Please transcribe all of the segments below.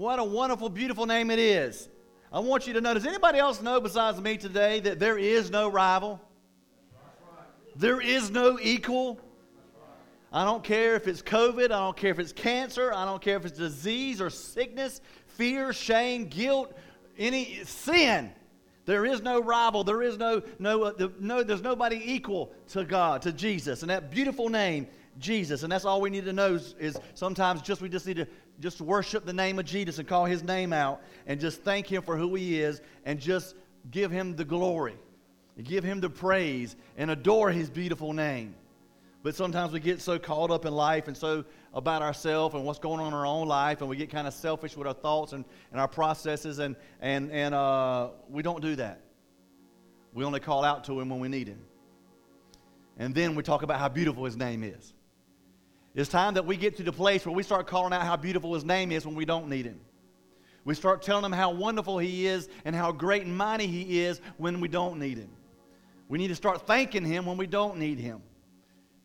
What a wonderful, beautiful name it is. I want you to know does anybody else know besides me today that there is no rival? There is no equal. I don't care if it's COVID. I don't care if it's cancer. I don't care if it's disease or sickness, fear, shame, guilt, any sin. There is no rival. There is no, no, uh, no, there's nobody equal to God, to Jesus. And that beautiful name, Jesus. And that's all we need to know is, is sometimes just we just need to just worship the name of Jesus and call his name out and just thank him for who he is and just give him the glory. Give him the praise and adore his beautiful name. But sometimes we get so caught up in life and so about ourselves and what's going on in our own life, and we get kind of selfish with our thoughts and, and our processes, and, and, and uh, we don't do that. We only call out to Him when we need Him. And then we talk about how beautiful His name is. It's time that we get to the place where we start calling out how beautiful His name is when we don't need Him. We start telling Him how wonderful He is and how great and mighty He is when we don't need Him. We need to start thanking Him when we don't need Him.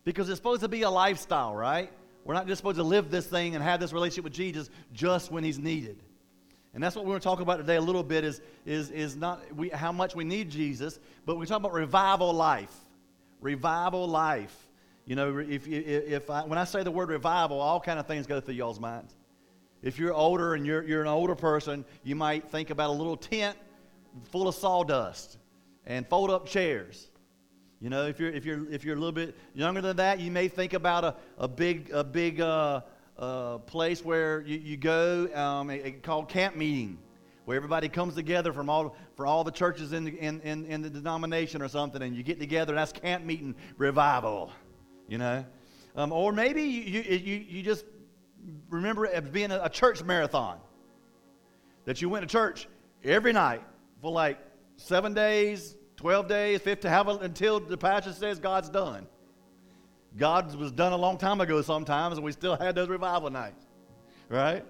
Because it's supposed to be a lifestyle, right? We're not just supposed to live this thing and have this relationship with Jesus just when he's needed. And that's what we're going to talk about today a little bit is, is, is not we, how much we need Jesus, but we talk about revival life. Revival life. You know, if, if, I, when I say the word revival, all kind of things go through y'all's minds. If you're older and you're, you're an older person, you might think about a little tent full of sawdust and fold up chairs you know, if you're, if you're, if you're a little bit younger than that, you may think about a, a big, a big uh, uh, place where you, you go um, called camp meeting, where everybody comes together from all, for all the churches in the, in, in, in the denomination or something, and you get together, and that's camp meeting revival, you know. Um, or maybe you, you, you just remember it being a, a church marathon, that you went to church every night for like seven days, 12 days, 50, have until the pastor says God's done. God was done a long time ago sometimes, and we still had those revival nights, right?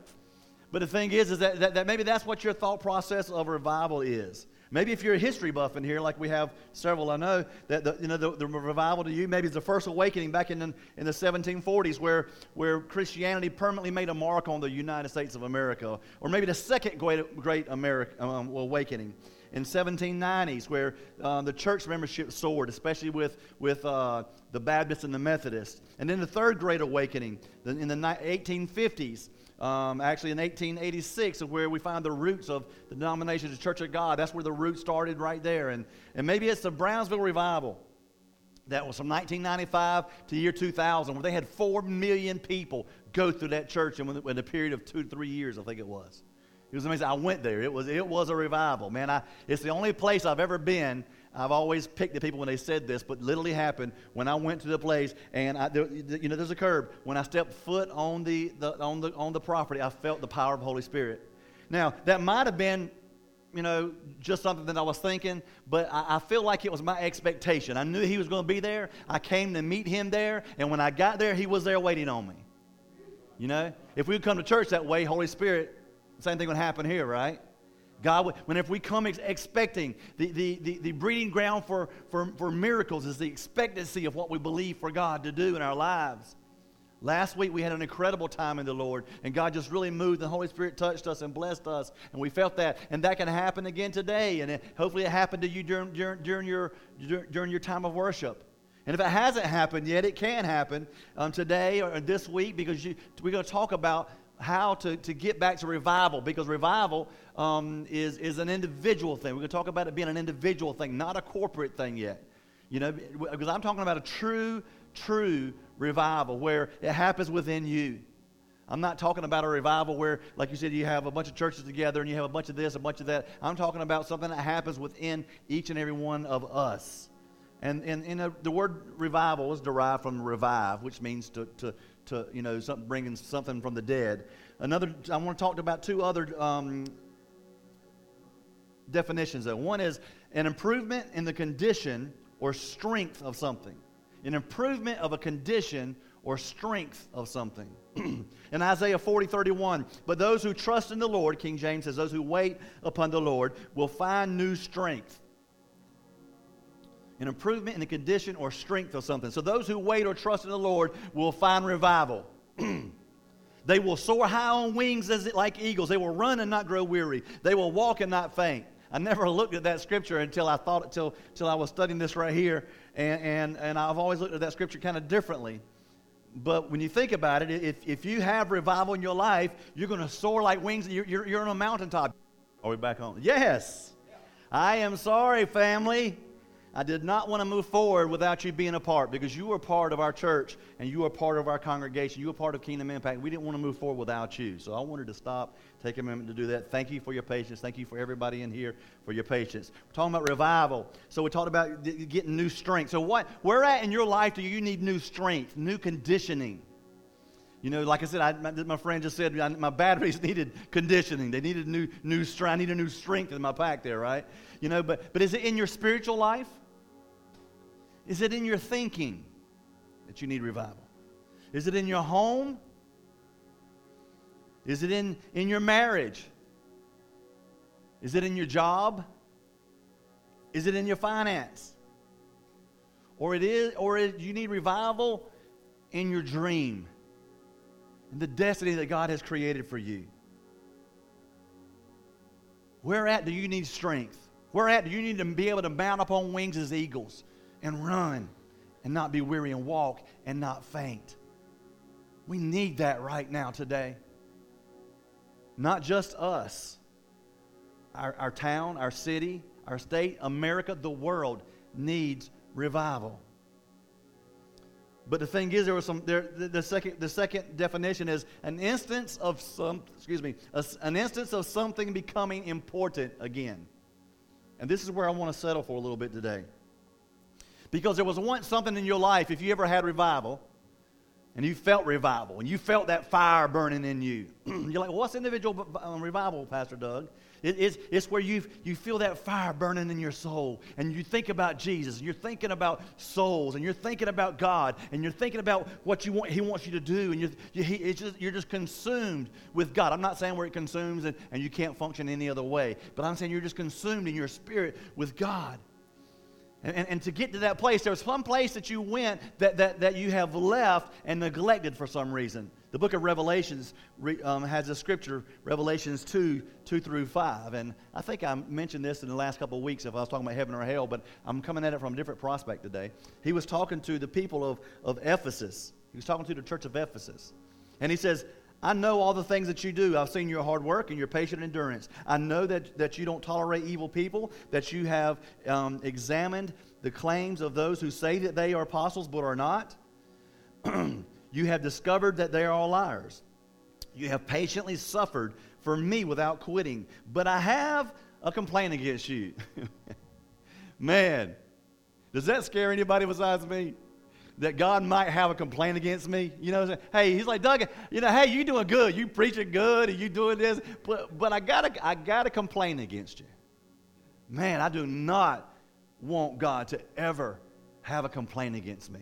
But the thing is, is that, that, that maybe that's what your thought process of revival is. Maybe if you're a history buff in here, like we have several, I know that the, you know the, the revival to you maybe it's the first awakening back in in the 1740s, where where Christianity permanently made a mark on the United States of America, or maybe the second great great American um, awakening in 1790s where uh, the church membership soared, especially with, with uh, the Baptists and the Methodists. And then the Third Great Awakening in the 1850s, um, actually in 1886, of where we find the roots of the denomination of the Church of God. That's where the roots started right there. And, and maybe it's the Brownsville Revival that was from 1995 to year 2000, where they had 4 million people go through that church in, in a period of two to three years, I think it was. It was amazing. I went there. It was, it was a revival. Man, I, it's the only place I've ever been. I've always picked the people when they said this, but literally happened when I went to the place and I, there, you know, there's a curb. When I stepped foot on the, the, on, the, on the property, I felt the power of the Holy Spirit. Now, that might have been you know, just something that I was thinking, but I, I, feel like it was my expectation. I knew he was going to be there. I came to meet him there, and when I got there, he was there waiting on me. You know, if we would come to church that way, Holy Spirit same thing would happen here, right? God, whenever we come ex- expecting, the, the, the, the, breeding ground for, for, for miracles is the expectancy of what we believe for God to do in our lives. Last week we had an incredible time in the Lord, and God just really moved. The Holy Spirit touched us and blessed us, and we felt that. And that can happen again today, and it, hopefully it happened to you during, during, during, your, during your time of worship. And if it hasn't happened yet, it can happen um, today or this week because you, we're going to talk about how to, to get back to revival because revival um, is, is an individual thing. We're going to talk about it being an individual thing, not a corporate thing yet. You know, because I'm talking about a true, true revival where it happens within you. I'm not talking about a revival where, like you said, you have a bunch of churches together and you have a bunch of this, a bunch of that. I'm talking about something that happens within each and every one of us. And, and, and uh, the word revival is derived from revive, which means to, to, to you know, something, bringing something from the dead. Another, I want to talk about two other um, definitions. Though. One is an improvement in the condition or strength of something. An improvement of a condition or strength of something. in Isaiah 40, 31, but those who trust in the Lord, King James says, those who wait upon the Lord will find new strength an improvement in the condition or strength of something. So those who wait or trust in the Lord will find revival. They will soar high on wings as it, like eagles. They will run and not grow weary. They will walk and not faint. I never looked at that scripture until I thought until until I was studying this right here, and and, and I've always looked at that scripture kind of differently. But when you think about it, if, if you have revival in your life, you're going to soar like wings. You're, you're, you're on a mountaintop. Are we back home? Yes. I am sorry, family. I did not want to move forward without you being a part because you were part of our church and you were part of our congregation. You were part of Kingdom Impact. We didn't want to move forward without you. So I wanted to stop, take a moment to do that. Thank you for your patience. Thank you for everybody in here for your patience. We're talking about revival. So we talked about getting new strength. So what where at in your life do you need new strength, new conditioning? You know, like I said, I, my, my, friend just said my batteries needed conditioning. They needed new, new strength. I need a new strength in my pack there, right? You know, but, but is it in your spiritual life? Is it in your thinking that you need revival? Is it in your home? Is it in, in your marriage? Is it in your job? Is it in your finance? Or it is or it, you need revival in your dream and the destiny that God has created for you. Where at do you need strength? Where at do you need to be able to mount up on wings as eagles? And run and not be weary and walk and not faint. We need that right now today. Not just us, our, our town, our city, our state, America, the world needs revival. But the thing is, there was some. There, the, the, second, the second definition is an instance of some. Excuse me, a, an instance of something becoming important again. And this is where I want to settle for a little bit today. Because there was once something in your life, if you ever had revival, and you felt revival, and you felt that fire burning in you. You're like, well, what's individual um, revival, Pastor Doug? It, it's, it's where you, you feel that fire burning in your soul, and you think about Jesus, and you're thinking about souls, and you're thinking about God, and you're thinking about what you want, He wants you to do, and you're, you, he, just, you're just consumed with God. I'm not saying where it consumes and, and you can't function any other way, but I'm saying you're just consumed in your spirit with God. And, and, and, to get to that place, there was some place that you went that, that, that you have left and neglected for some reason. The book of Revelations re, um, has a scripture, Revelations 2, 2 through 5. And I think I mentioned this in the last couple of weeks if I was talking about heaven or hell, but I'm coming at it from a different prospect today. He was talking to the people of, of Ephesus. He was talking to the church of Ephesus. And he says, I know all the things that you do. I've seen your hard work and your patient endurance. I know that, that you don't tolerate evil people, that you have um, examined the claims of those who say that they are apostles but are not. you have discovered that they are all liars. You have patiently suffered for me without quitting. But I have a complaint against you. Man, does that scare anybody besides me? That God might have a complaint against me. You know, hey, he's like, Doug, you know, hey, you doing good. You preaching good and you doing this. But, but I got I gotta complain against you. Man, I do not want God to ever have a complaint against me.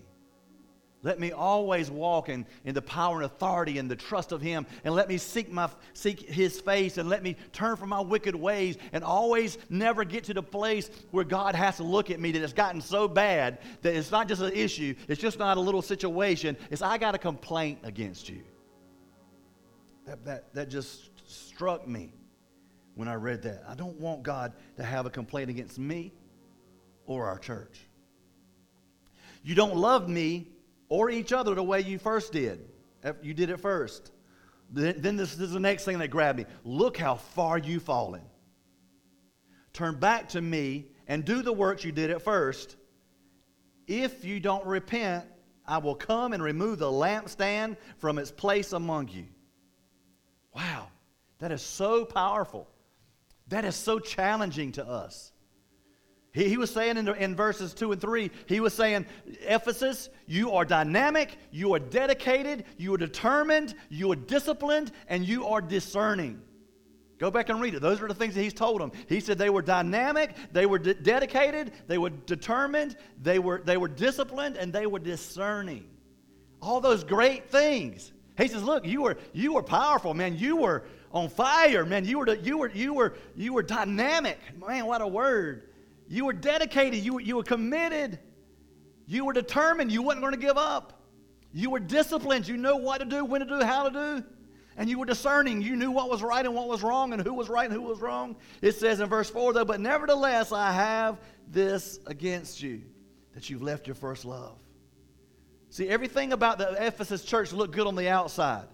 Let me always walk in, in the power and authority and the trust of Him. And let me seek, my, seek His face and let me turn from my wicked ways and always never get to the place where God has to look at me that it's gotten so bad that it's not just an issue, it's just not a little situation. It's I got a complaint against you. That, that, that just struck me when I read that. I don't want God to have a complaint against me or our church. You don't love me or each other the way you first did. You did it first. Then this, is the next thing that grabbed me. Look how far you've fallen. Turn back to me and do the works you did at first. If you don't repent, I will come and remove the lampstand from its place among you. Wow, that is so powerful. That is so challenging to us. He, he was saying in, in verses 2 and 3, he was saying, Ephesus, you are dynamic, you are dedicated, you are determined, you are disciplined, and you are discerning. Go back and read it. Those are the things that he's told them. He said they were dynamic, they were de- dedicated, they were determined, they were, they were disciplined, and they were discerning. All those great things. He says, "Look, you were you were powerful, man. You were on fire, man. You were you were you were you were dynamic, man. What a word! You were dedicated. You were, you were committed. You were determined. You weren't going to give up. You were disciplined. You know what to do, when to do, how to do. and you were discerning. You knew what was right and what was wrong and who was right and who was wrong. It says in verse 4, though, but nevertheless, I have this against you, that you've left your first love. See, everything about the Ephesus church looked good on the outside.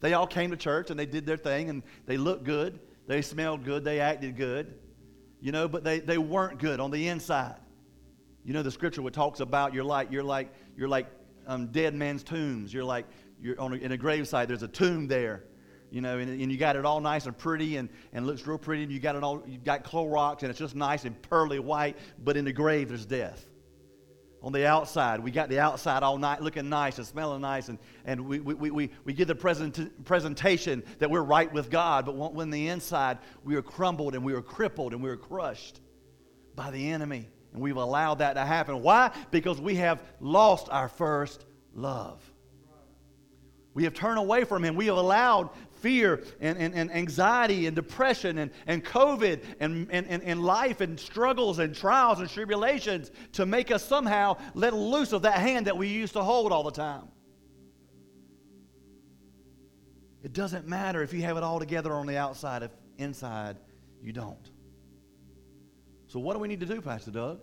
They all came to church and they did their thing and they looked good. They smelled good. They acted good. You know, but they, they weren't good on the inside. You know, the scripture what talks about you're like, you're like, you're like um, dead men's tombs. You're like, you're on a, in a gravesite, there's a tomb there. You know, and, and you got it all nice and pretty and, and looks real pretty, and you got it all, you got Clorox, and it's just nice and pearly white, but in the grave there's death on the outside. We got the outside all night looking nice and smelling nice, and, and we, we, we, we give the present, presentation that we're right with God, but when the inside we are crumbled and we are crippled and we are crushed by the enemy. And we've allowed that to happen. Why? Because we have lost our first love. We have turned away from Him. We have allowed fear and, and, and anxiety and depression and, and COVID and, and, and, and life and struggles and trials and tribulations to make us somehow let loose of that hand that we used to hold all the time. It doesn't matter if you have it all together on the outside, if inside you don't. So, what do we need to do, Pastor Doug?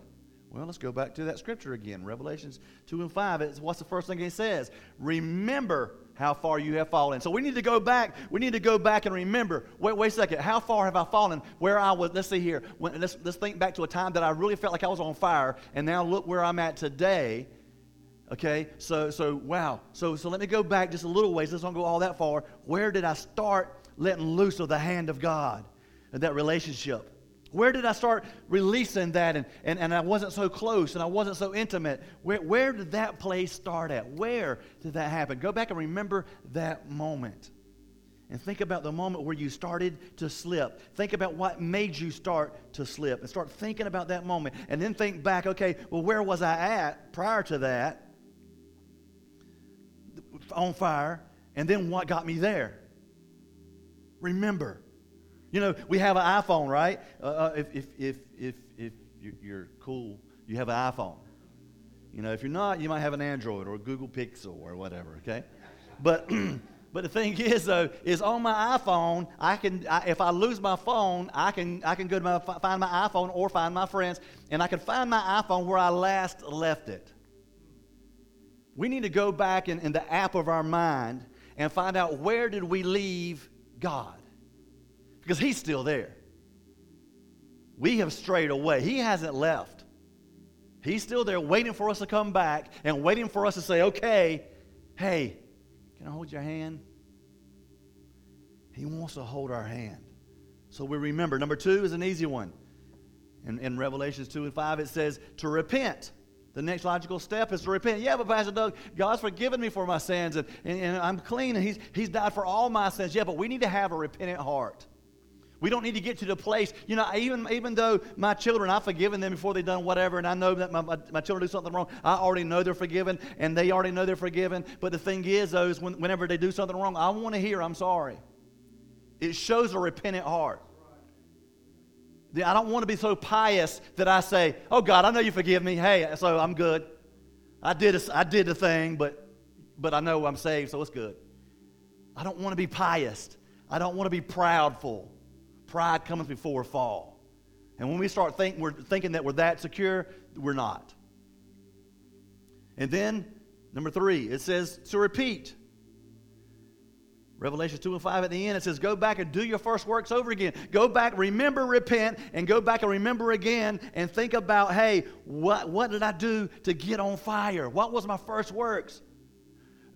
Well, let's go back to that scripture again. Revelations 2 and 5. It's, what's the first thing it says? Remember how far you have fallen. So we need to go back. We need to go back and remember. Wait, wait a second. How far have I fallen? Where I was. Let's see here. When, let's, let's think back to a time that I really felt like I was on fire, and now look where I'm at today. Okay, so so wow. So so let me go back just a little ways. Let's not go all that far. Where did I start letting loose of the hand of God and that relationship? Where did I start releasing that and, and, and I wasn't so close and I wasn't so intimate? Where, where did that place start at? Where did that happen? Go back and remember that moment. And think about the moment where you started to slip. Think about what made you start to slip. And start thinking about that moment. And then think back, okay, well, where was I at prior to that? On fire. And then what got me there? Remember. You know, we have an iPhone, right? Uh, uh, if, if, if, if, if you're cool, you have an iPhone. You know, if you're not, you might have an Android or a Google Pixel or whatever, okay? But, but the thing is, though, is on my iPhone, I can, I, if I lose my phone, I can, I can go to my, find my iPhone or find my friends, and I can find my iPhone where I last left it. We need to go back in, in the app of our mind and find out where did we leave God because he's still there. We have strayed away. He hasn't left. He's still there waiting for us to come back and waiting for us to say, okay, hey, can I hold your hand? He wants to hold our hand. So we remember. Number two is an easy one. In, in Revelations 2 and 5, it says to repent. The next logical step is to repent. Yeah, but Pastor Doug, God's forgiven me for my sins and, and, and I'm clean and he's, he's died for all my sins. Yeah, but we need to have a repentant heart. We don't need to get to the place, you know, even, even though my children, I've forgiven them before they've done whatever, and I know that my, my, my, children do something wrong, I already know they're forgiven, and they already know they're forgiven. But the thing is, though, is when, whenever they do something wrong, I want to hear, I'm sorry. It shows a repentant heart. I don't want to be so pious that I say, oh, God, I know you forgive me. Hey, so I'm good. I did, a, I did the thing, but, but I know I'm saved, so it's good. I don't want to be pious. I don't want to be proudful. Pride cometh before a fall. And when we start think, we're thinking that we're that secure, we're not. And then, number three, it says to repeat. Revelation 2 and 5 at the end, it says, Go back and do your first works over again. Go back, remember, repent, and go back and remember again and think about, hey, what, what did I do to get on fire? What was my first works?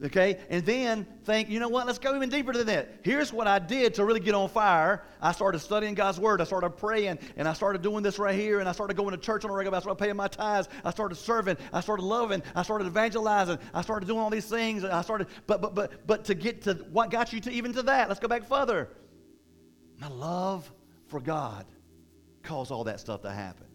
Okay? And then think, you know what? Let's go even deeper than that. Here's what I did to really get on fire. I started studying God's Word. I started praying, and I started doing this right here, and I started going to church on a regular basis. I started paying my tithes. I started serving. I started loving. I started evangelizing. I started doing all these things. I started, but but but but to get to what got you to even to that, let's go back further. My love for God caused all that stuff to happen.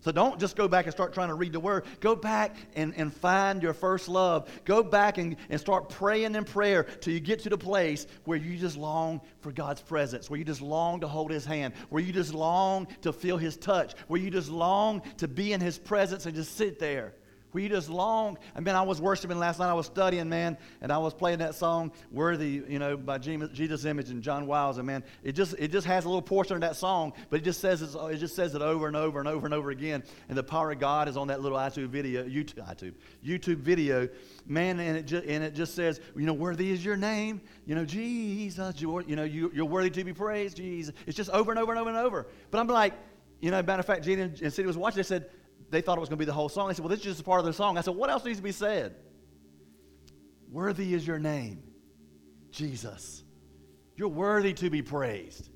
So don't just go back and start trying to read the word. Go back and, and find your first love. Go back and, and start praying in prayer till you get to the place where you just long for God's presence, where you just long to hold his hand, where you just long to feel his touch, where you just long to be in his presence and just sit there you just long. I mean, I was worshiping last night. I was studying, man, and I was playing that song "Worthy," you know, by Jesus Image and John Wilds. And man, it just it just has a little portion of that song, but it just says it, it just says it over and over and over and over again. And the power of God is on that little iTunes video, YouTube, iTunes, YouTube video, man. And it just and it just says, you know, worthy is your name, you know, Jesus, you're, you know, you, you're worthy to be praised, Jesus. It's just over and over and over and over. But I'm like, you know, matter of fact, Gina and Cindy was watching. They said they thought it was going to be the whole song. They said, Well, this is just a part of the song. I said, What else needs to be said? Worthy is your name, Jesus. You're worthy to be praised,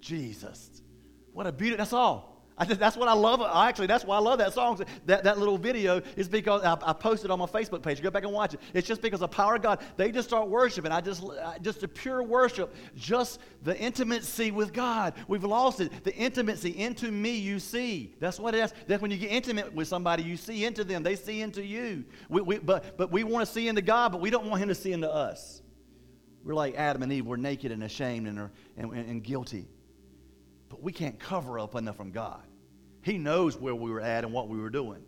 Jesus. What a beauty. That's all. I just, that's what I love. Actually, that's why I love that song. That, that little video is because I, I posted on my Facebook page. Go back and watch it. It's just because the power of God. They just start worshiping. I just, just the pure worship, just the intimacy with God. We've lost it. The intimacy into me, you see. That's what it is. That's when you get intimate with somebody, you see into them. They see into you. We, we, but, but we want to see into God, but we don't want Him to see into us. We're like Adam and Eve. We're naked and ashamed and, and, and guilty. But we can't cover up enough from God. He knows where we were at and what we were doing.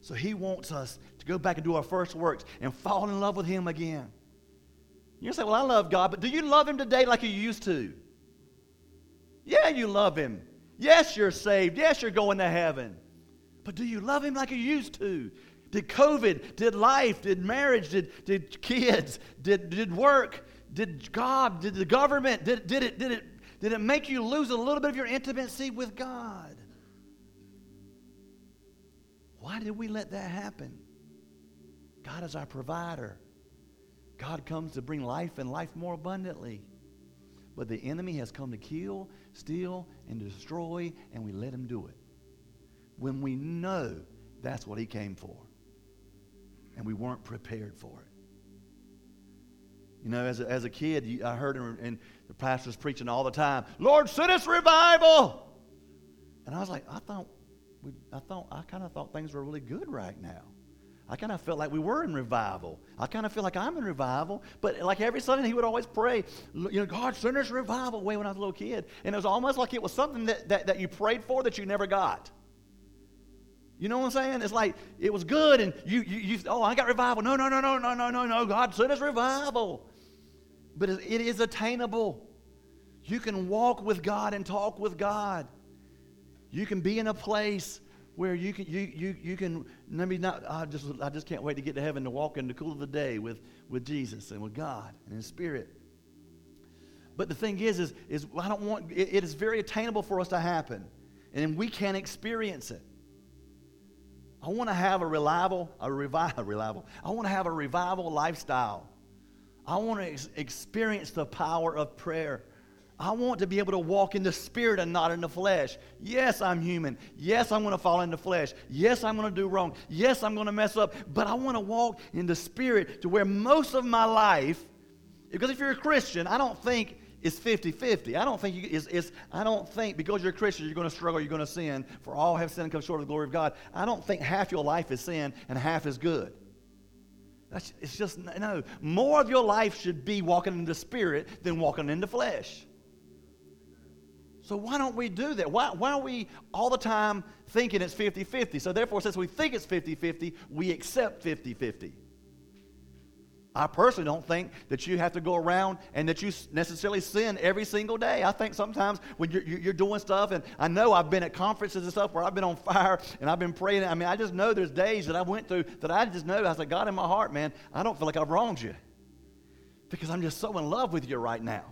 So He wants us to go back and do our first works and fall in love with Him again. You say, Well, I love God, but do you love Him today like you used to? Yeah, you love Him. Yes, you're saved. Yes, you're going to heaven. But do you love Him like you used to? Did COVID, did life, did marriage, did, did kids, did, did work, did God, did the government, did, did, it, did it did it make you lose a little bit of your intimacy with God? Why did we let that happen? God is our provider. God comes to bring life and life more abundantly. But the enemy has come to kill, steal, and destroy, and we let him do it. When we know that's what he came for, and we weren't prepared for it. You know, as a, as a kid, I heard in, in the pastor's preaching all the time, Lord, send us revival. And I was like, I thought, we, I thought, I kind of thought things were really good right now. I kind of felt like we were in revival. I kind of feel like I'm in revival. But like every Sunday, he would always pray, you know, God, send us revival way when I was a little kid. And it was almost like it was something that, that, that you prayed for that you never got. You know what I'm saying? It's like it was good, and you, you, you oh, I got revival. No, no, no, no, no, no, no, no. God send us revival but it is attainable. You can walk with God and talk with God. You can be in a place where you can you you you can maybe not I just I just can't wait to get to heaven to walk in the cool of the day with with Jesus and with God and His Spirit. But the thing is, is, is I don't want it, it is very attainable for us to happen, and we can experience it. I want to have a revival, a revival, revival. I want to have a revival lifestyle. I want to ex- experience the power of prayer. I want to be able to walk in the spirit and not in the flesh. Yes, I'm human. Yes, I'm going to fall in the flesh. Yes, I'm going to do wrong. Yes, I'm going to mess up. But I want to walk in the spirit to where most of my life, because if you're a Christian, I don't think it's 50 50. I don't think you, it's, it's, I don't think because you're a Christian, you're going to struggle, you're going to sin. For all have sinned and come short of the glory of God. I don't think half your life is sin and half is good. That's, it's just, no. More of your life should be walking in the spirit than walking in the flesh. So why don't we do that? Why, why are we all the time thinking it's 50 50? So therefore, since we think it's 50 50, we accept 50 50. I personally don't think that you have to go around and that you necessarily sin every single day. I think sometimes when you're, you're doing stuff, and I know I've been at conferences and stuff where I've been on fire and I've been praying. I mean, I just know there's days that I went through that I just know, I said, God in my heart, man, I don't feel like I've wronged you because I'm just so in love with you right now.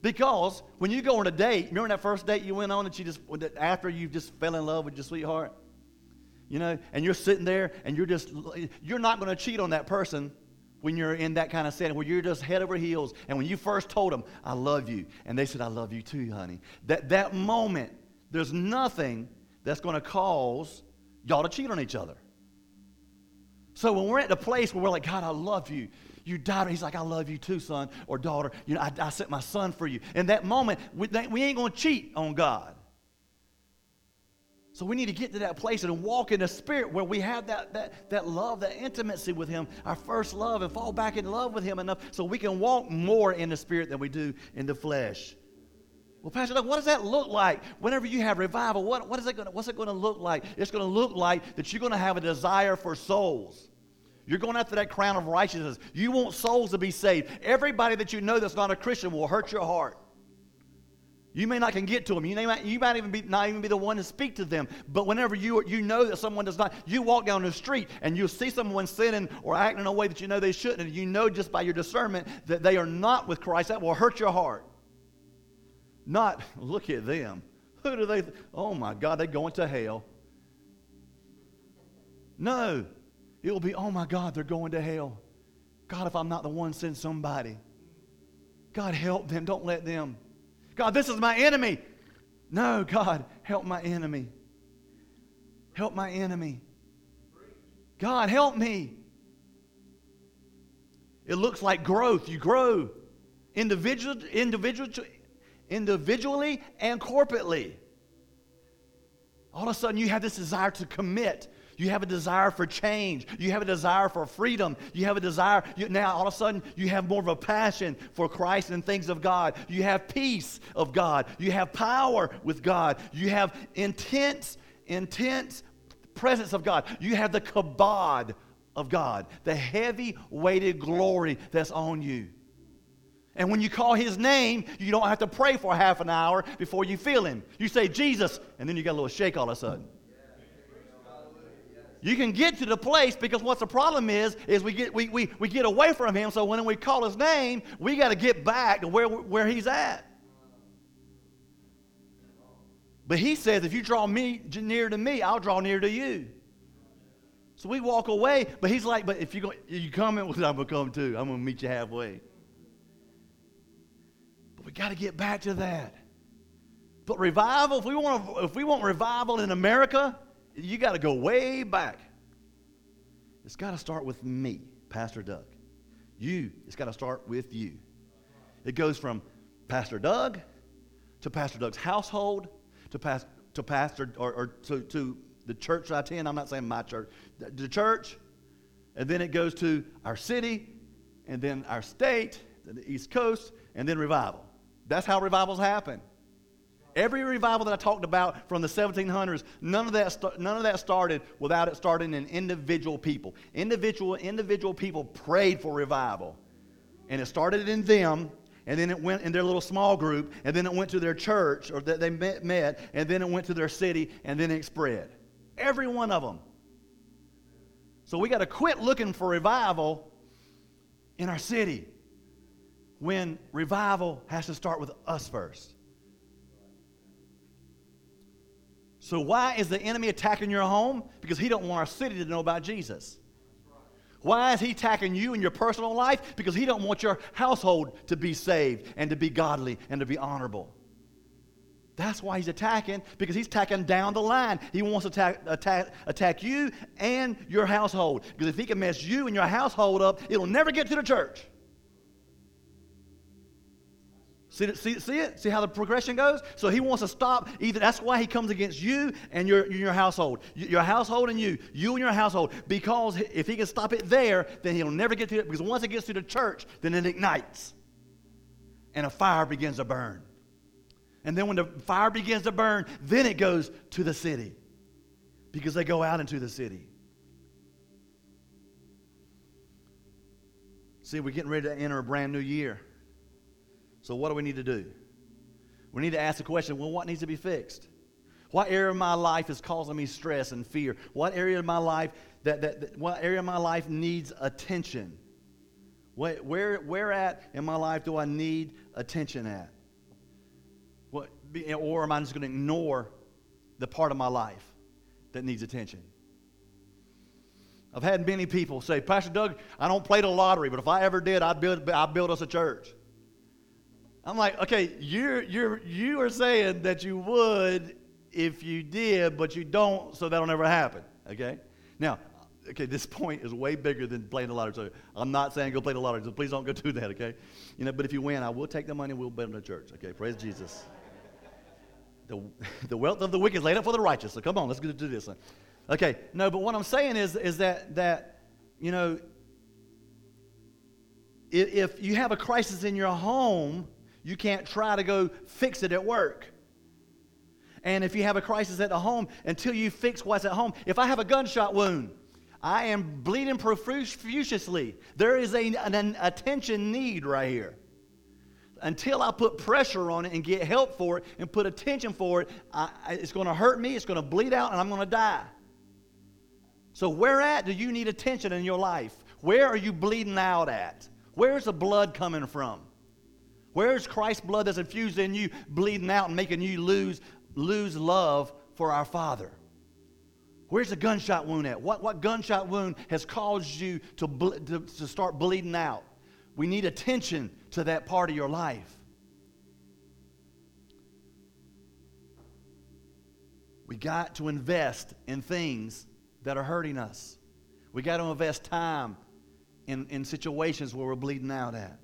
Because when you go on a date, remember that first date you went on that you just, after you just fell in love with your sweetheart? You know, and you're sitting there and you're just, you're not going to cheat on that person when you're in that kind of setting where you're just head over heels. And when you first told them, I love you, and they said, I love you too, honey. That, that moment, there's nothing that's going to cause y'all to cheat on each other. So when we're at the place where we're like, God, I love you. You died. He's like, I love you too, son or daughter. You know, I, I sent my son for you. In that moment, we, we ain't going to cheat on God. So we need to get to that place and walk in the spirit where we have that, that, that love, that intimacy with Him, our first love, and fall back in love with Him enough so we can walk more in the spirit than we do in the flesh. Well, Pastor Doug, what does that look like? Whenever you have revival, what, what is it gonna, what's it going to look like? It's going to look like that you're going to have a desire for souls. You're going after that crown of righteousness. You want souls to be saved. Everybody that you know that's not a Christian will hurt your heart. You may not can get to them. You, may, you might even be not even be the one to speak to them. But whenever you you know that someone does not, you walk down the street and you see someone sinning or acting in a way that you know they shouldn't, and you know just by your discernment that they are not with Christ, that will hurt your heart. Not look at them. Who do they? Th- oh my God, they're going to hell. No, it will be. Oh my God, they're going to hell. God, if I'm not the one, send somebody. God, help them. Don't let them. God, this is my enemy. No, God, help my enemy. Help my enemy. God, help me. It looks like growth. You grow individual, individual, individually and corporately. All of a sudden, you have this desire to commit. You have a desire for change. You have a desire for freedom. You have a desire. You, now, all of a sudden, you have more of a passion for Christ and things of God. You have peace of God. You have power with God. You have intense, intense presence of God. You have the kabod of God, the heavy weighted glory that's on you. And when you call his name, you don't have to pray for half an hour before you feel him. You say, Jesus, and then you get a little shake all of a sudden. You can get to the place because what the problem is, is we get, we, we, we get away from him. So when we call his name, we got to get back to where, where he's at. But he says, if you draw me near to me, I'll draw near to you. So we walk away, but he's like, but if you go, you come in, well, I'm gonna come too. I'm gonna meet you halfway. But we got to get back to that. But revival, if we want, if we want revival in America, you got to go way back. It's got to start with me, Pastor Doug. You, it's got to start with you. It goes from Pastor Doug to Pastor Doug's household to, past, to Pastor or, or to, to the church I attend. I'm not saying my church, the church. And then it goes to our city, and then our state, the East Coast, and then revival. That's how revivals happen. Every revival that I talked about from the 1700s, none of that, none of that started without it starting in individual people. Individual, individual people prayed for revival. And it started in them, and then it went in their little small group, and then it went to their church, or that they met, met, and then it went to their city, and then it spread. Every one of them. So we got to quit looking for revival in our city when revival has to start with us first. So why is the enemy attacking your home? Because he don't want our city to know about Jesus. Why is he attacking you in your personal life? Because he don't want your household to be saved and to be godly and to be honorable. That's why he's attacking, because he's attacking down the line. He wants to attack, attack, attack you and your household. Because if he can mess you and your household up, it'll never get to the church. See, see, see it? See how the progression goes? So he wants to stop either. That's why he comes against you and your, your household. Your household and you. You and your household. Because if he can stop it there, then he'll never get to it. Because once it gets to the church, then it ignites. And a fire begins to burn. And then when the fire begins to burn, then it goes to the city. Because they go out into the city. See, we're getting ready to enter a brand new year. So, what do we need to do? We need to ask the question well, what needs to be fixed? What area of my life is causing me stress and fear? What area of my life that, that, that what area of my life needs attention? What, where, where at in my life do I need attention at? What, or am I just going to ignore the part of my life that needs attention? I've had many people say, Pastor Doug, I don't play the lottery, but if I ever did, I'd build, I'd build us a church. I'm like, okay, you're, you're, you are saying that you would if you did, but you don't, so that'll never happen. Okay? Now, okay, this point is way bigger than playing the lottery. So I'm not saying go play the lottery, so please don't go do that, okay? You know, but if you win, I will take the money and we'll build a church. Okay, praise Jesus. The, the wealth of the wicked is laid up for the righteous. So come on, let's do this. Okay, no, but what I'm saying is, is that, that you know, if you have a crisis in your home, You can't try to go fix it at work. And if you have a crisis at the home, until you fix what's at home, if I have a gunshot wound, I am bleeding profusely. There is a, an, attention need right here. Until I put pressure on it and get help for it and put attention for it, I, it's going to hurt me, it's going to bleed out, and I'm going to die. So, where at do you need attention in your life? Where are you bleeding out at? Where's the blood coming from? Where's Christ's blood that's infused in you bleeding out and making you lose, lose love for our Father? Where's the gunshot wound at? What, what gunshot wound has caused you to, to, to start bleeding out? We need attention to that part of your life. We got to invest in things that are hurting us. We got to invest time in, in situations where we're bleeding out at.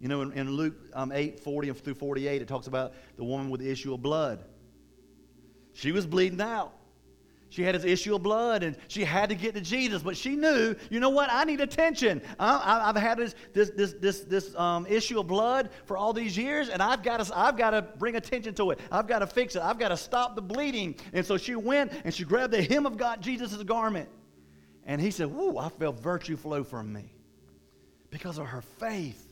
You know, in, in Luke um, 8 40 through 48, it talks about the woman with the issue of blood. She was bleeding out. She had this issue of blood and she had to get to Jesus, but she knew, you know what? I need attention. I, have had this, this, this, this, this um, issue of blood for all these years, and I've got, to, I've got to bring attention to it. I've got to fix it. I've got to stop the bleeding. And so she went and she grabbed the hem of God, Jesus' garment. And he said, Whoa, I felt virtue flow from me because of her faith.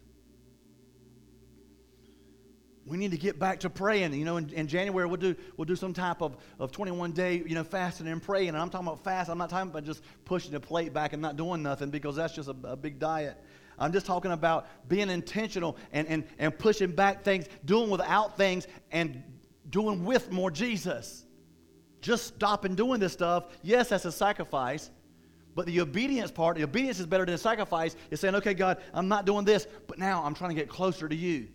We need to get back to praying. You know, in, in, January we'll do we'll do some type of, of 21 day, you know, fasting and praying. And I'm talking about fast. I'm not talking about just pushing the plate back and not doing nothing because that's just a, a big diet. I'm just talking about being intentional and, and, and pushing back things, doing without things, and doing with more Jesus. Just stopping doing this stuff, yes, that's a sacrifice. But the obedience part, the obedience is better than sacrifice, is saying, okay, God, I'm not doing this, but now I'm trying to get closer to you.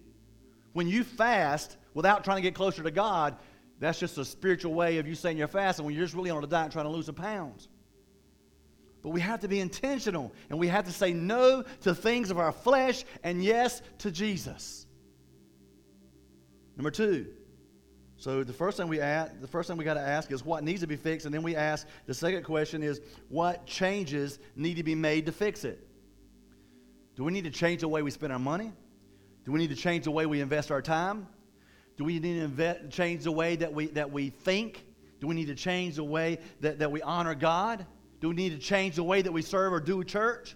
When you fast without trying to get closer to God, that's just a spiritual way of you saying you're fasting when you're just really on a diet trying to lose some pounds. But we have to be intentional and we have to say no to things of our flesh and yes to Jesus. Number two, so the first thing we ask, the first thing we got to ask is what needs to be fixed, and then we ask the second question is what changes need to be made to fix it. Do we need to change the way we spend our money? Do we need to change the way we invest our time? Do we need to invest, change the way that we, that we think? Do we need to change the way that, that we honor God? Do we need to change the way that we serve or do church?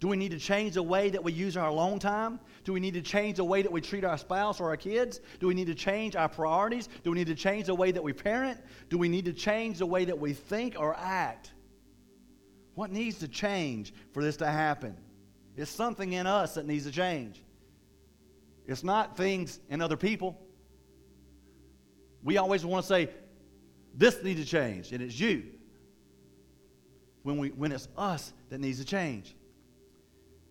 Do we need to change the way that we use our alone time? Do we need to change the way that we treat our spouse or our kids? Do we need to change our priorities? Do we need to change the way that we parent? Do we need to change the way that we think or act? What needs to change for this to happen? It's something in us that needs to change. It's not things in other people. We always want to say, this needs to change, and it's you. When, we, when it's us that needs to change.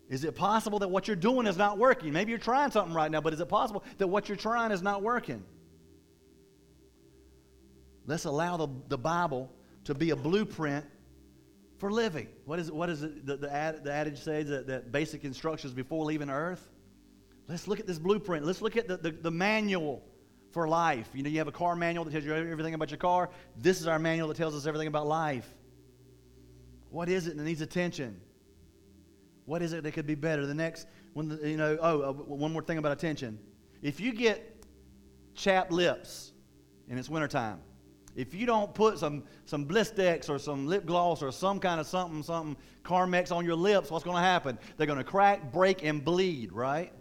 Is it possible that what you're doing is not working? Maybe you're trying something right now, but is it possible that what you're trying is not working? Let's allow the, the Bible to be a blueprint for living. What is, what is it, the, the, ad, the adage says that, that basic instructions before leaving earth? Let's look at this blueprint. Let's look at the, the, the, manual for life. You know, you have a car manual that tells you everything about your car. This is our manual that tells us everything about life. What is it that needs attention? What is it that could be better? The next, when the, you know, oh, uh, one more thing about attention. If you get chapped lips and it's wintertime, if you don't put some, some Blistex or some lip gloss or some kind of something, something Carmex on your lips, what's going to happen? They're going to crack, break, and bleed, right?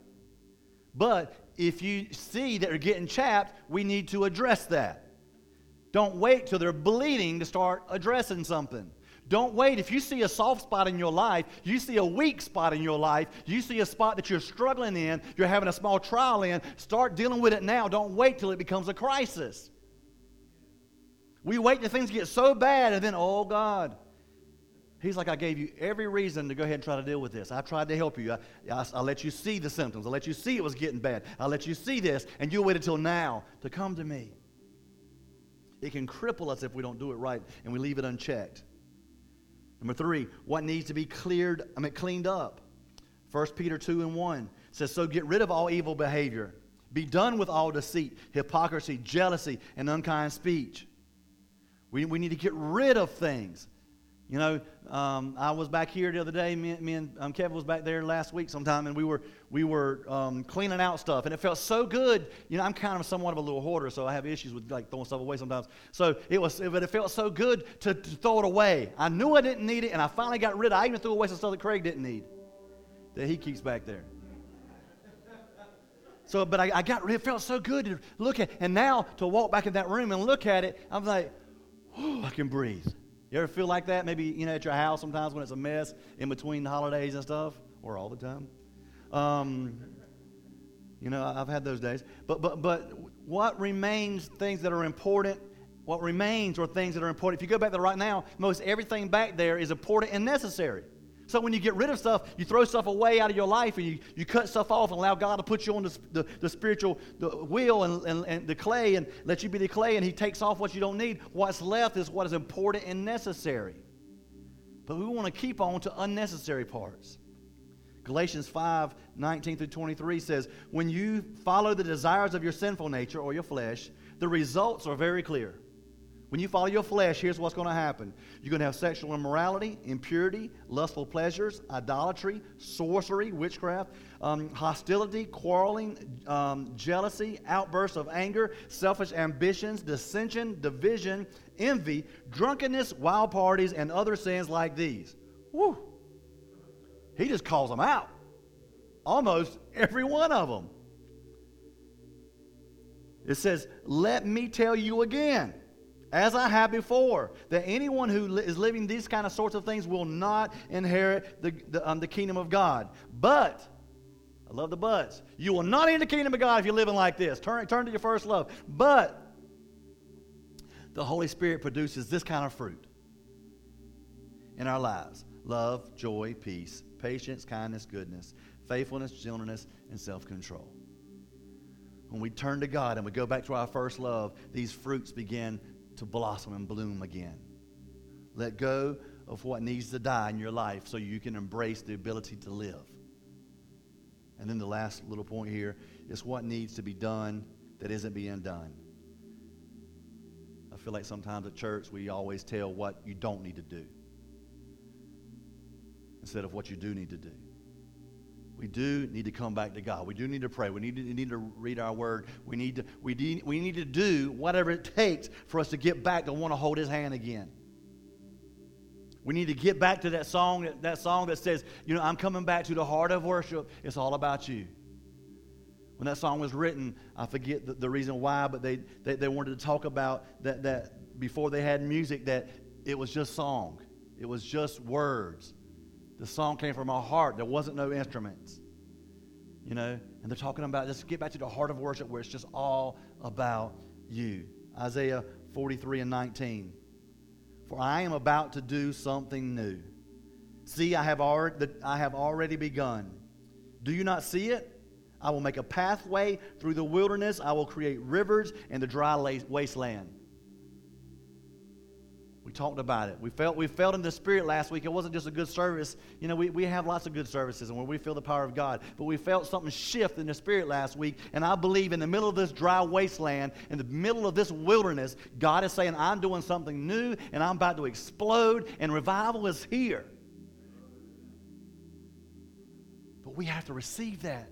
But if you see that they're getting chapped, we need to address that. Don't wait till they're bleeding to start addressing something. Don't wait. If you see a soft spot in your life, you see a weak spot in your life, you see a spot that you're struggling in, you're having a small trial in, start dealing with it now. Don't wait till it becomes a crisis. We wait till things get so bad and then, oh God, He's like, I gave you every reason to go ahead and try to deal with this. I tried to help you. I, I, I, let you see the symptoms. I let you see it was getting bad. I let you see this, and you waited till now to come to me. It can cripple us if we don't do it right and we leave it unchecked. Number three, what needs to be cleared, I mean, cleaned up? 1 Peter 2 and 1 says, So get rid of all evil behavior. Be done with all deceit, hypocrisy, jealousy, and unkind speech. We, we need to get rid of things You know, um, I was back here the other day. Me, me and um, Kevin was back there last week sometime, and we were we were um, cleaning out stuff, and it felt so good. You know, I'm kind of somewhat of a little hoarder, so I have issues with like throwing stuff away sometimes. So it was, but it felt so good to, to throw it away. I knew I didn't need it, and I finally got rid of. it. I even threw away some stuff that Craig didn't need, that he keeps back there. So, but I, I got rid. It felt so good to look at, and now to walk back in that room and look at it, I'm like, oh, I can breathe. You ever feel like that? Maybe, you know, at your house sometimes when it's a mess in between the holidays and stuff, or all the time. Um, you know, I've had those days. But, but, but what remains things that are important? What remains are things that are important. If you go back there right now, most everything back there is important and necessary. So when you get rid of stuff, you throw stuff away out of your life and you, you cut stuff off and allow God to put you on the, the, the spiritual the wheel and, and, and the clay and let you be the clay and He takes off what you don't need. What's left is what is important and necessary. But we want to keep on to unnecessary parts. Galatians 5 19 through 23 says, When you follow the desires of your sinful nature or your flesh, the results are very clear. When you follow your flesh, here's what's going to happen. You're going to have sexual immorality, impurity, lustful pleasures, idolatry, sorcery, witchcraft, um, hostility, quarreling, um, jealousy, outbursts of anger, selfish ambitions, dissension, division, envy, drunkenness, wild parties, and other sins like these. Woo! He just calls them out. Almost every one of them. It says, Let me tell you again as I have before, that anyone who is living these kind of sorts of things will not inherit the, the, um, the kingdom of God. But, I love the buts, you will not enter the kingdom of God if you're living like this. Turn, turn to your first love. But, the Holy Spirit produces this kind of fruit in our lives love, joy, peace, patience, kindness, goodness, faithfulness, gentleness, and self control. When we turn to God and we go back to our first love, these fruits begin to blossom and bloom again. Let go of what needs to die in your life so you can embrace the ability to live. And then the last little point here is what needs to be done that isn't being done. I feel like sometimes at church we always tell what you don't need to do instead of what you do need to do. We do need to come back to God. We do need to pray. We need to, need to read our word. We need to, we, de- we need to do whatever it takes for us to get back to want to hold his hand again. We need to get back to that song, that song that says, you know, I'm coming back to the heart of worship. It's all about you. When that song was written, I forget the, the reason why, but they, they, they wanted to talk about that, that before they had music, that it was just song. It was just words. The song came from our heart. There wasn't no instruments. You know, and they're talking about just get back to the heart of worship where it's just all about you. Isaiah 43 and 19. For I am about to do something new. See, I have already, I have already begun. Do you not see it? I will make a pathway through the wilderness. I will create rivers in the dry wasteland. We talked about it. We felt we felt in the spirit last week. It wasn't just a good service. You know, we, we have lots of good services and where we feel the power of God. But we felt something shift in the spirit last week. And I believe in the middle of this dry wasteland, in the middle of this wilderness, God is saying, I'm doing something new and I'm about to explode, and revival is here. But we have to receive that.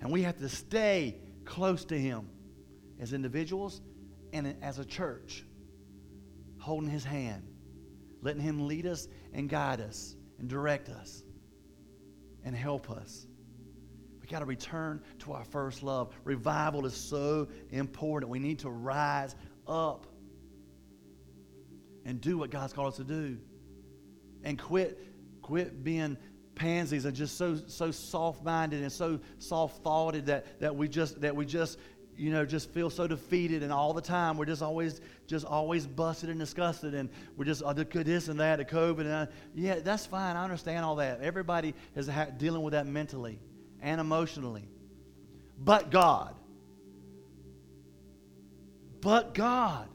And we have to stay close to Him as individuals and as a church holding his hand, letting him lead us and guide us and direct us and help us. We got to return to our first love. Revival is so important. We need to rise up and do what God's called us to do. And quit quit being pansies and just so so soft-minded and so soft-thoughted that, that we just that we just you know, just feel so defeated and all the time we're just always, just always busted and disgusted and we're just, oh, this and that, the COVID. And I, yeah, that's fine. I understand all that. Everybody is ha- dealing with that mentally and emotionally. But God. But God.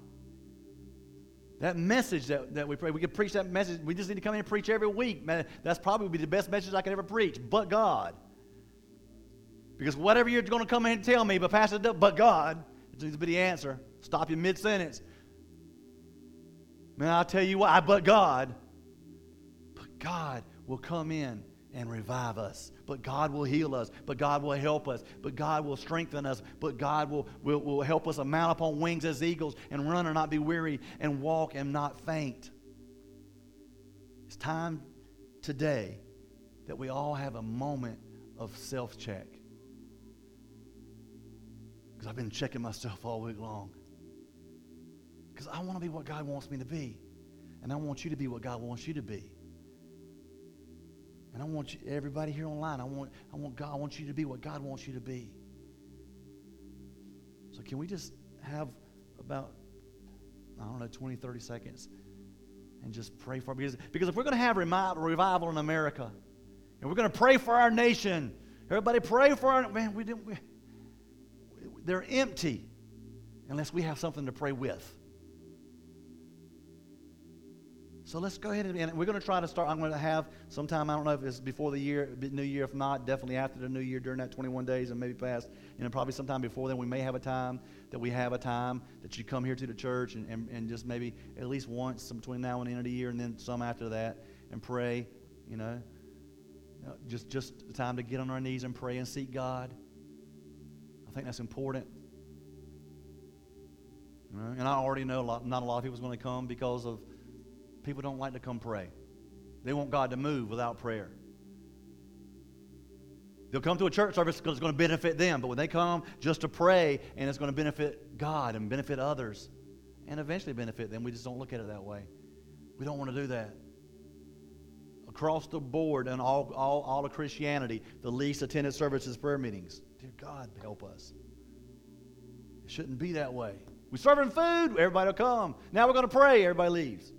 That message that, that we pray, we could preach that message. We just need to come in and preach every week. Man, that's probably be the best message I could ever preach. But God. Because whatever you're going to come in and tell me, but Pastor, but God, it needs to be the answer. Stop you mid sentence. Man, I'll tell you why, but God. But God will come in and revive us. But God will heal us. But God will help us. But God will strengthen us. But God will, will, will help us mount upon wings as eagles and run and not be weary and walk and not faint. It's time today that we all have a moment of self check. Because I've been checking myself all week long. Because I want to be what God wants me to be. And I want you to be what God wants you to be. And I want you, everybody here online, I want, I want God, I want you to be what God wants you to be. So can we just have about, I don't know, 20, 30 seconds and just pray for because, because if we're going to have revival in America and we're going to pray for our nation, everybody pray for our, man, we didn't, we, they're empty unless we have something to pray with. So let's go ahead and we're going to try to start. I'm going to have sometime, I don't know if it's before the year, New Year. If not, definitely after the New Year during that 21 days and maybe past. You know, probably sometime before then, we may have a time that we have a time that you come here to the church and, and, and just maybe at least once between now and the end of the year and then some after that and pray, you know. Just, just time to get on our knees and pray and seek God. I think that's important. And I already know a lot, not a lot of people are going to come because of people don't like to come pray. They want God to move without prayer. They'll come to a church service because it's going to benefit them, but when they come just to pray and it's going to benefit God and benefit others and eventually benefit them, we just don't look at it that way. We don't want to do that. Across the board and all, all, all of Christianity, the least attended services, prayer meetings. Dear God, help us. It shouldn't be that way. We're serving food, everybody will come. Now we're going to pray, everybody leaves.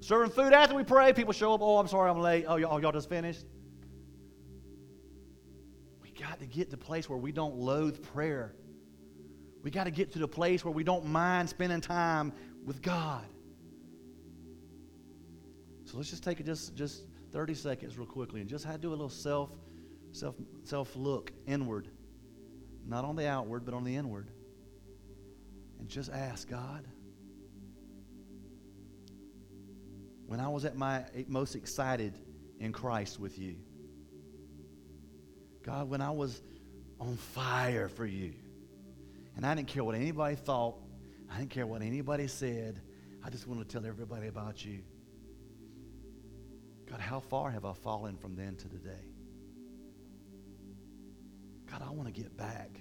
Serving food after we pray, people show up. Oh, I'm sorry, I'm late. Oh, y'all, y'all just finished? We got to get to the place where we don't loathe prayer. We got to get to the place where we don't mind spending time with God. So let's just take just, just 30 seconds real quickly and just do a little self, self, self look inward. Not on the outward, but on the inward. And just ask God. when I was at my most excited in Christ with you. God, when I was on fire for you. And I didn't care what anybody thought, I didn't care what anybody said. I just wanted to tell everybody about you. God, how far have I fallen from then to today? God, I want to get back.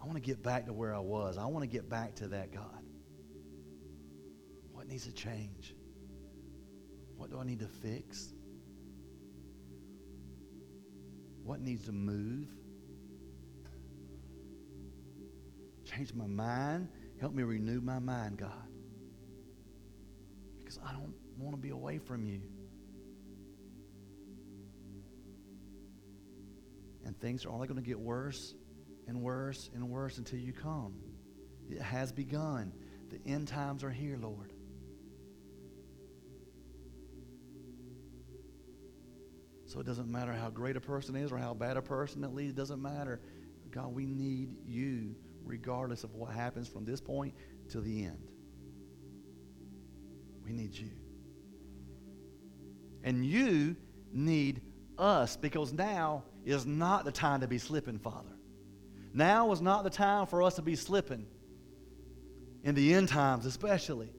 I want to get back to where I was. I want to get back to that, God. What needs to change? What do I need to fix? What needs to move? Change my mind. Help me renew my mind, God. Because I don't want to be away from you. And things are only going to get worse and worse and worse until you come. It has begun. The end times are here, Lord. So it doesn't matter how great a person is or how bad a person that leads, it doesn't matter. God, we need you regardless of what happens from this point to the end. We need you. And you need us because now is not the time to be slipping, Father. Now is not the time for us to be slipping in the end times, especially.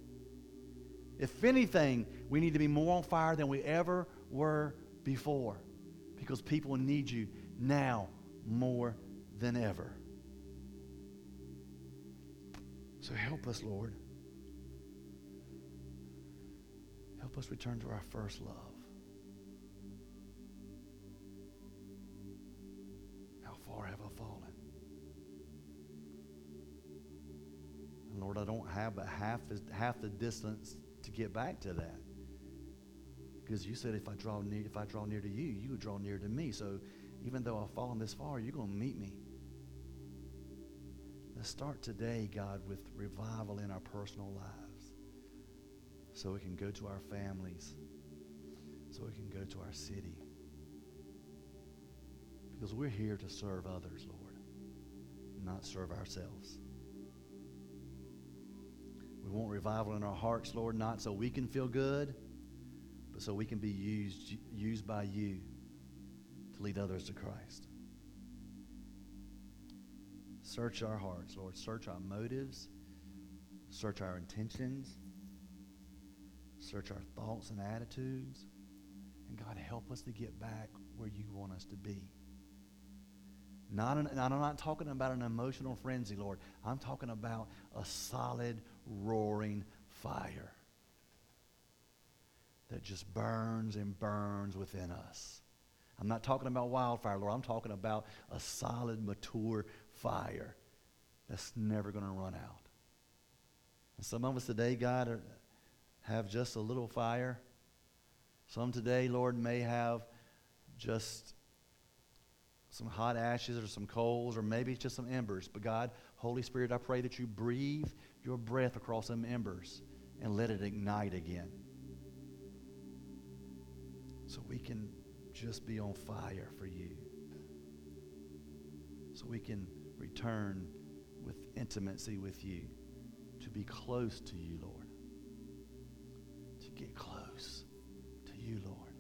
If anything, we need to be more on fire than we ever were before because people need you now more than ever. So help us, Lord. Help us return to our first love. Lord, I don't have but half, half the distance to get back to that. Because you said if I draw near, if I draw near to you, you would draw near to me. So even though I've fallen this far, you're going to meet me. Let's start today, God, with revival in our personal lives. So we can go to our families. So we can go to our city. Because we're here to serve others, Lord, not serve ourselves. Revival in our hearts, Lord, not so we can feel good, but so we can be used, used by you to lead others to Christ. Search our hearts, Lord. Search our motives. Search our intentions. Search our thoughts and attitudes. And God, help us to get back where you want us to be. Not an, I'm not talking about an emotional frenzy, Lord. I'm talking about a solid, roaring fire that just burns and burns within us. I'm not talking about wildfire, Lord. I'm talking about a solid, mature fire that's never going to run out. And some of us today, God, are, have just a little fire. Some today, Lord, may have just some hot ashes or some coals or maybe it's just some embers. But God, Holy Spirit, I pray that you breathe your breath across them embers and let it ignite again. So we can just be on fire for you. So we can return with intimacy with you, to be close to you, Lord. To get close to you, Lord.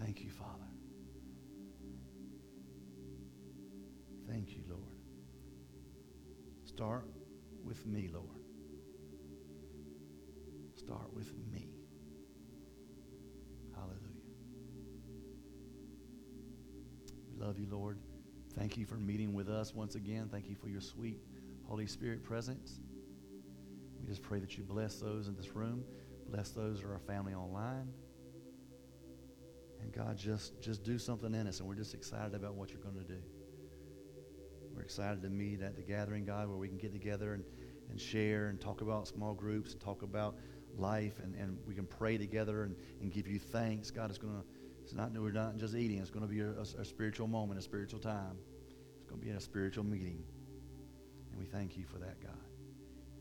Thank you, Father. Thank you, Lord. Start with me, Lord. Start with me. Hallelujah. We love you, Lord. Thank you for meeting with us once again. Thank you for your sweet Holy Spirit presence. We just pray that you bless those in this room, bless those of our family online. And God, just, just do something in us, and we're just excited about what you're going to do. Excited to meet at the gathering, God, where we can get together and, and share and talk about small groups and talk about life, and, and we can pray together and, and give you thanks. God, it's going to it's not, we're not just eating. It's going to be a, a, a spiritual moment, a spiritual time. It's going to be a spiritual meeting. And we thank you for that, God.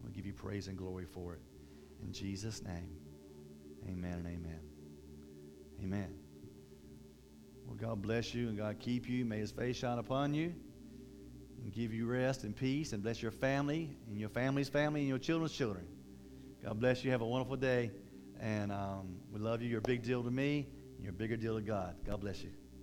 We give you praise and glory for it. In Jesus' name, amen and amen. Amen. Well, God bless you and God keep you. May his face shine upon you and give you rest and peace and bless your family and your family's family and your children's children. God bless you. Have a wonderful day. And um, we love you. You're a big deal to me. And you're a bigger deal to God. God bless you.